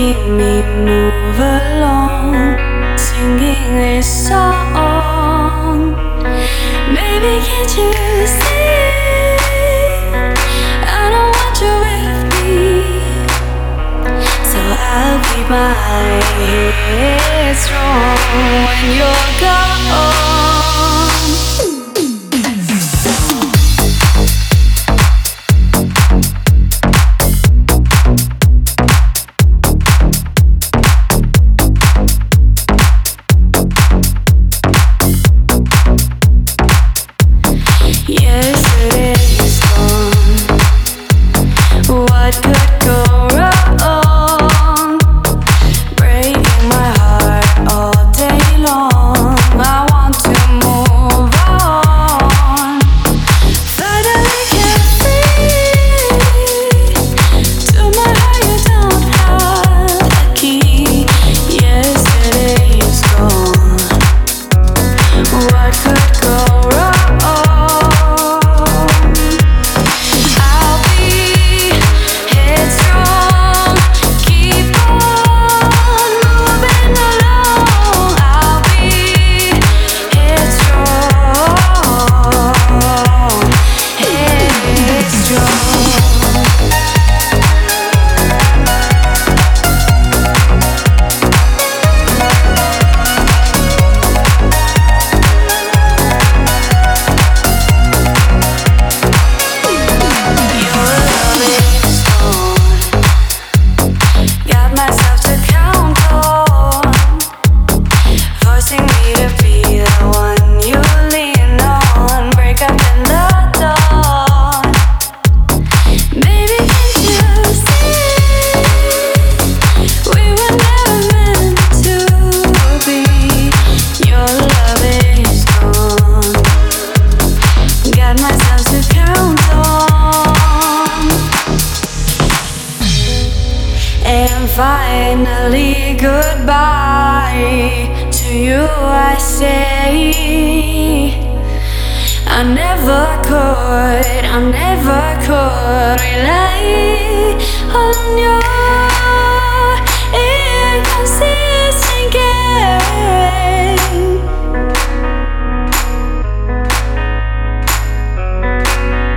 making me move along, singing this song. Maybe can't you see? I don't want you with me, so I'll keep my head strong when you're gone. goodbye to you I say. I never could, I never could rely on your inconsistent game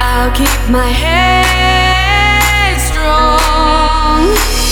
I'll keep my head strong.